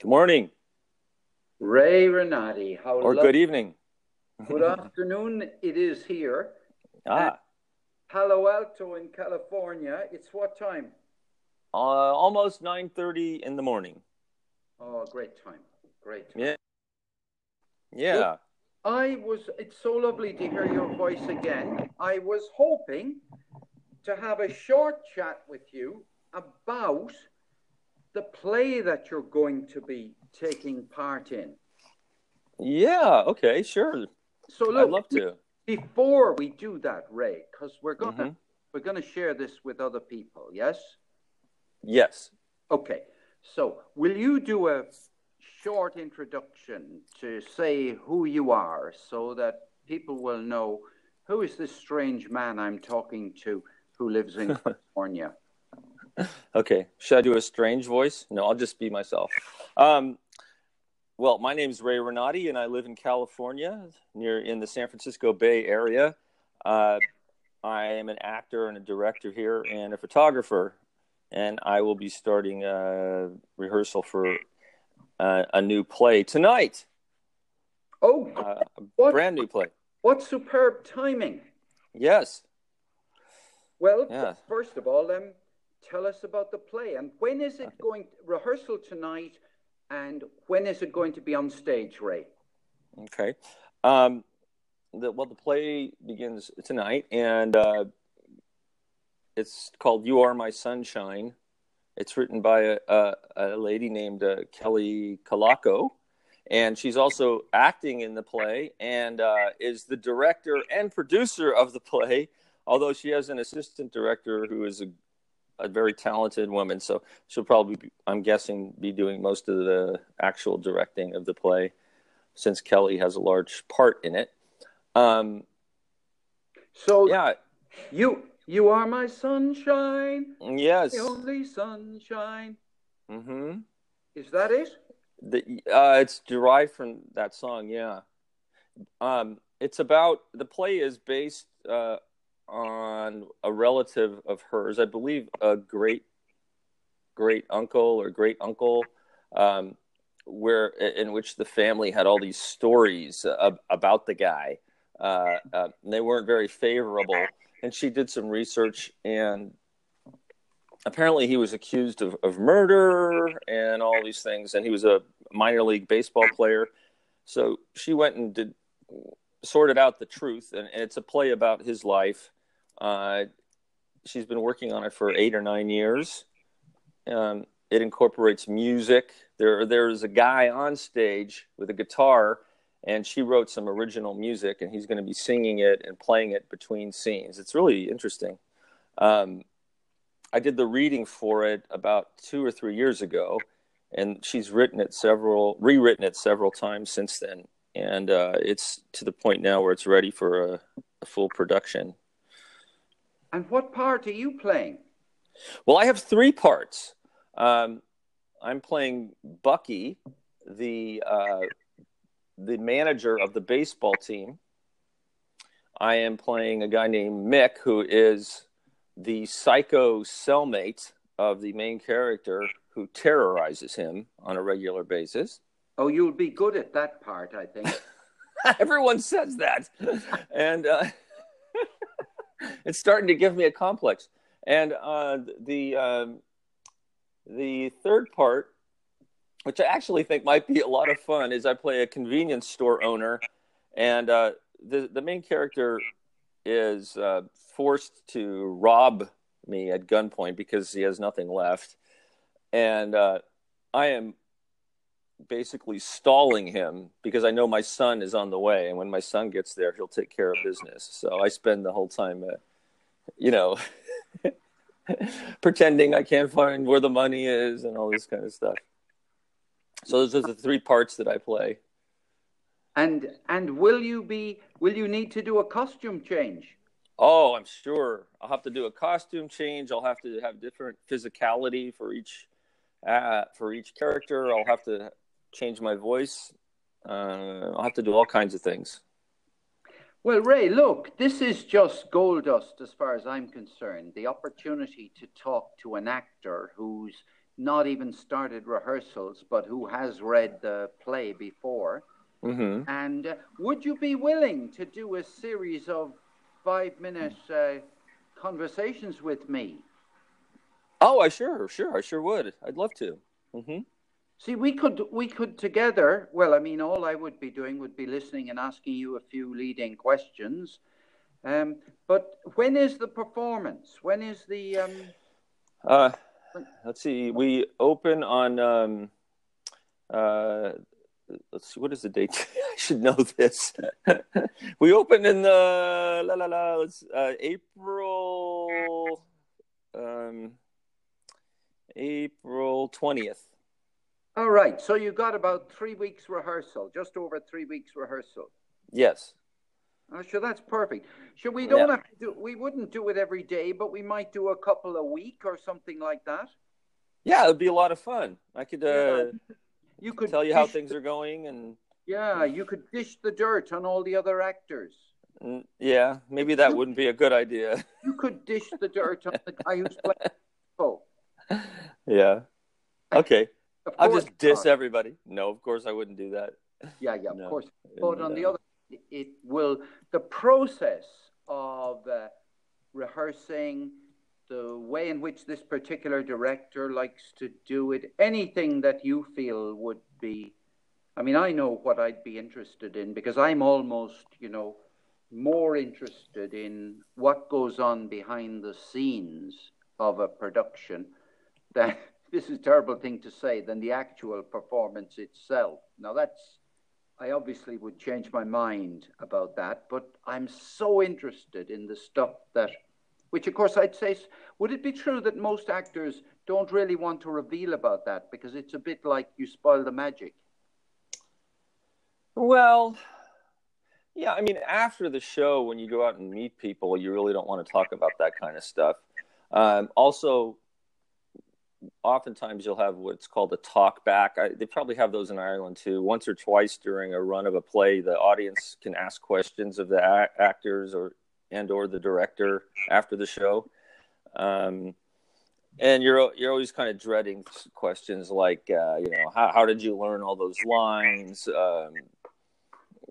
Good morning. Ray Renati, how Or lo- good evening. good afternoon it is here. Ah, Palo Alto in California. It's what time? uh, almost 9.30 in the morning. Oh, great time. Great time. Yeah. Yeah. I was, it's so lovely to hear your voice again. I was hoping to have a short chat with you about the play that you're going to be taking part in. Yeah. Okay, sure. So, look, I'd love to. before we do that, Ray, because we're going to Mhm. we're going to share this with other people, yes? Yes. Okay, so will you do a short introduction to say who you are so that people will know who is this strange man I'm talking to who lives in California? Okay. Should I do a strange voice? No, I'll just be myself. Um, well, my name is Ray Renati, and I live in California, near in the San Francisco Bay Area. Uh, I am an actor and a director here, and a photographer, and I will be starting a rehearsal for uh, a new play tonight. Oh, Uh, a What? brand new play. what superb timing! Yes. Well, Yeah. first of all, um, tell us about the play and when is it going rehearsal tonight, and when is it going to be on stage, Ray? Okay. Um, the, well, the play begins tonight, and uh, it's called "You Are My Sunshine." It's written by a, a, a lady named uh, Kelly Kalako, and she's also acting in the play and uh, is the director and producer of the play. Although she has an assistant director who is a, a very talented woman, so she'll probably, be, I'm guessing, be doing most of the actual directing of the play since Kelly has a large part in it. Um, So yeah, you you are my sunshine, yes. the only sunshine. Mm-hmm. Is that it? The, uh, it's derived from that song. Yeah. Um, it's about the play is based uh, on a relative of hers, I believe, a great great uncle or great uncle, um, where in which the family had all these stories about the guy. Uh, uh, they weren't very favorable. And she did some research, and apparently he was accused of, of murder and all these things. And he was a minor league baseball player. So she went and did sorted out the truth, and it's a play about his life. Uh, she's been working on it for eight or nine years. Um, it incorporates music. There, there's a guy on stage with a guitar, and she wrote some original music, and he's going to be singing it and playing it between scenes. It's really interesting. Um, I did the reading for it about two or three years ago, and she's written it several, rewritten it several times since then, and uh, it's to the point now where it's ready for a, a full production. And what part are you playing? Well, I have three parts. Um, I'm playing Bucky, the uh, the manager of the baseball team. I am playing a guy named Mick, who is the psycho cellmate of the main character, who terrorizes him on a regular basis. Oh, you'll be good at that part, I think. Everyone says that, and uh, it's starting to give me a complex. And uh, the um, the third part, which I actually think might be a lot of fun, is I play a convenience store owner, and uh, the the main character is uh, forced to rob me at gunpoint because he has nothing left, and uh, I am basically stalling him because I know my son is on the way, and when my son gets there, he'll take care of business. So I spend the whole time, uh, you know, pretending I can't find where the money is and all this kind of stuff. So those are the three parts that I play. and and will you be will you need to do a costume change? Oh, I'm sure I'll have to do a costume change. I'll have to have different physicality for each uh, for each character. I'll have to change my voice. Uh, I'll have to do all kinds of things. Well, Ray, look, this is just gold dust as far as I'm concerned. The opportunity to talk to an actor who's not even started rehearsals, but who has read the play before. Mm-hmm. And uh, would you be willing to do a series of five minute uh, conversations with me? Oh, I sure, sure, I sure would. I'd love to. Mm-hmm. See, we could we could together. Well, I mean, all I would be doing would be listening and asking you a few leading questions. Um, but when is the performance? When is the? Um... Uh, let's see. We open on. Um, uh, let's see. What is the date? I should know this. we open in the la la la. Let's, uh, April. Um, April twentieth. All right. So you got about three weeks rehearsal, just over three weeks rehearsal. Yes. Oh, sure, that's perfect. Sure, we don't Yeah. have to do. We wouldn't do it every day, but we might do a couple a week or something like that. Yeah, it'd be a lot of fun. I could uh, You could tell you how things are going, and Yeah, you could dish the dirt on all the other actors. yeah, maybe that wouldn't be a good idea. You could dish the dirt on the guy who's playing. Oh, yeah. Okay. I'll just diss not. everybody. No, of course I wouldn't do that. Yeah, yeah, of course. But on the other, it will the process of uh, rehearsing, the way in which this particular director likes to do it, anything that you feel would be. I mean, I know what I'd be interested in because I'm almost, you know, more interested in what goes on behind the scenes of a production than this is a terrible thing to say than the actual performance itself. Now that's I obviously would change my mind about that, but I'm so interested in the stuff that, which of course I'd say, would it be true that most actors don't really want to reveal about that because it's a bit like you spoil the magic? Well, yeah, I mean, after the show, when you go out and meet people, you really don't want to talk about that kind of stuff. Um, also, oftentimes you'll have what's called a talk back. I, they probably have those in Ireland too. Once or twice during a run of a play, the audience can ask questions of the a- actors or and or the director after the show. Um, and you're you're always kind of dreading questions like, uh, you know, how how did you learn all those lines? Um,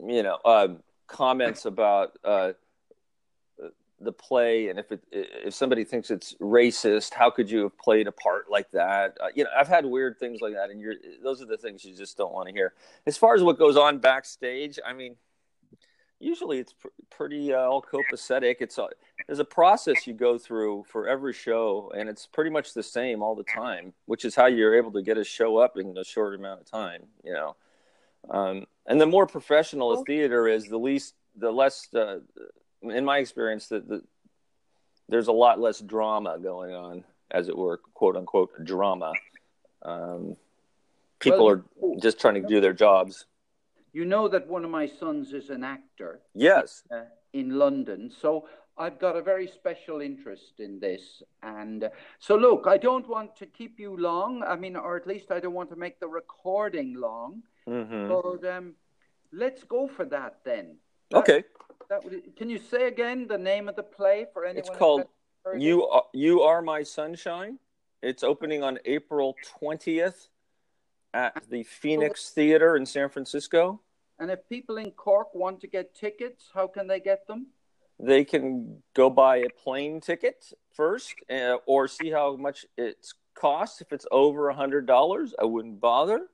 you know, um, comments about uh, the play, and if it if somebody thinks it's racist, how could you have played a part like that? Uh, you know, I've had weird things like that, and you're those are the things you just don't want to hear. As far as what goes on backstage, I mean, usually it's pr- pretty uh, all copacetic. It's a, there's a process you go through for every show, and it's pretty much the same all the time, which is how you're able to get a show up in a short amount of time. You know, um, and the more professional a theater is, the least, the less. Uh, in my experience, that the, there's a lot less drama going on, as it were, quote unquote drama. Um, people Well, are just trying to do their jobs. You know that one of my sons is an actor Yes. uh, in London, so I've got a very special interest in this. And uh, so, look, I don't want to keep you long. I mean, or at least I don't want to make the recording long. hmm But um, let's go for that then. That- Okay. That would, can you say again the name of the play for anyone? It's called hasn't heard it? You Are, You Are My Sunshine. It's opening on April 20th at the Phoenix Theater in San Francisco. And if people in Cork want to get tickets, how can they get them? They can go buy a plane ticket first uh, or see how much it costs. If it's over a $100, I wouldn't bother.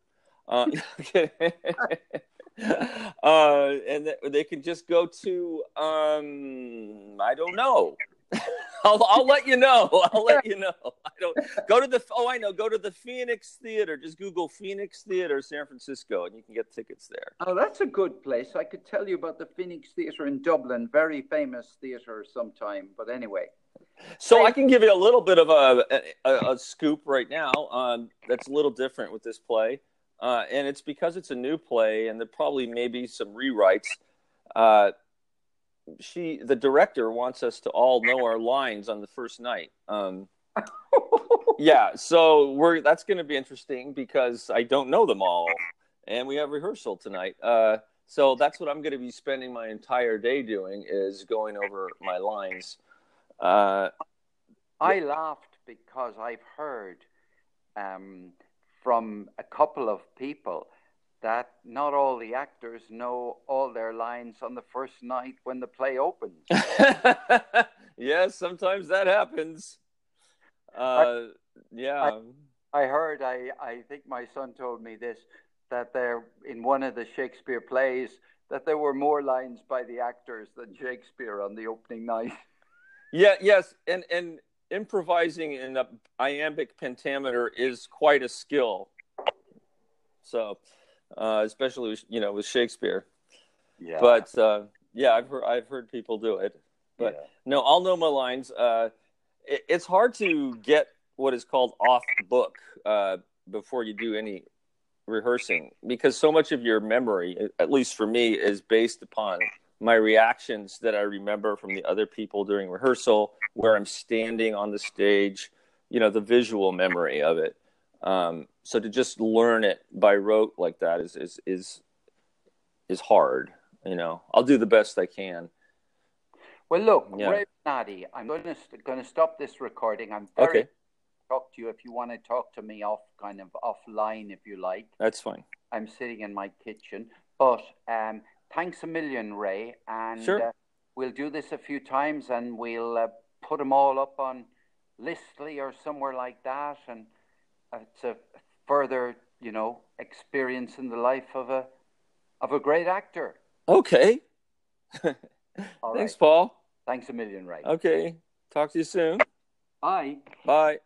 Uh, uh, and th- they can just go to, um, I don't know. I'll, I'll let you know. I'll let you know. I don't go to the. Oh, I know. Go to the Phoenix Theater. Just Google Phoenix Theater, San Francisco, and you can get tickets there. Oh, that's a good place. I could tell you about the Phoenix Theatre in Dublin, very famous theatre sometime. But anyway, So I can give you a little bit of a a, a scoop right now. Um, that's a little different with this play, uh, and it's because it's a new play, and there probably maybe some rewrites. Uh, she, the director, wants us to all know our lines on the first night. Um, yeah, so we're that's going to be interesting because I don't know them all, and we have rehearsal tonight. Uh, so that's what I'm going to be spending my entire day doing is going over my lines. Uh, I laughed because I've heard um, from a couple of people that not all the actors know all their lines on the first night when the play opens. yes, sometimes that happens. Uh, yeah. I, I heard, I, I think my son told me this, that there, in one of the Shakespeare plays, that there were more lines by the actors than Shakespeare on the opening night. Yeah, yes, and and improvising in a iambic pentameter is quite a skill. So, uh, especially with, you know with Shakespeare. Yeah. But uh, yeah, I've heard I've heard people do it. But yeah. no, I'll know my lines. Uh, it, it's hard to get what is called off book uh, before you do any rehearsing because so much of your memory, at least for me, is based upon my reactions that I remember from the other people during rehearsal, where I'm standing on the stage, you know, the visual memory of it. Um, so to just learn it by rote like that is is is is hard. You know, I'll do the best I can. Well, look, yeah. Ray Renati, I'm going to going to stop this recording. I'm very okay. talk to you if you want to talk to me off kind of offline if you like. That's fine. I'm sitting in my kitchen, but um, thanks a million, Ray, and sure. uh, we'll do this a few times, and we'll uh, put them all up on Listly or somewhere like that, and it's a further, you know, experience in the life of a of a great actor. Okay. Thanks, right. Paul. Thanks a million, Ray. Okay. Talk to you soon. Bye. Bye.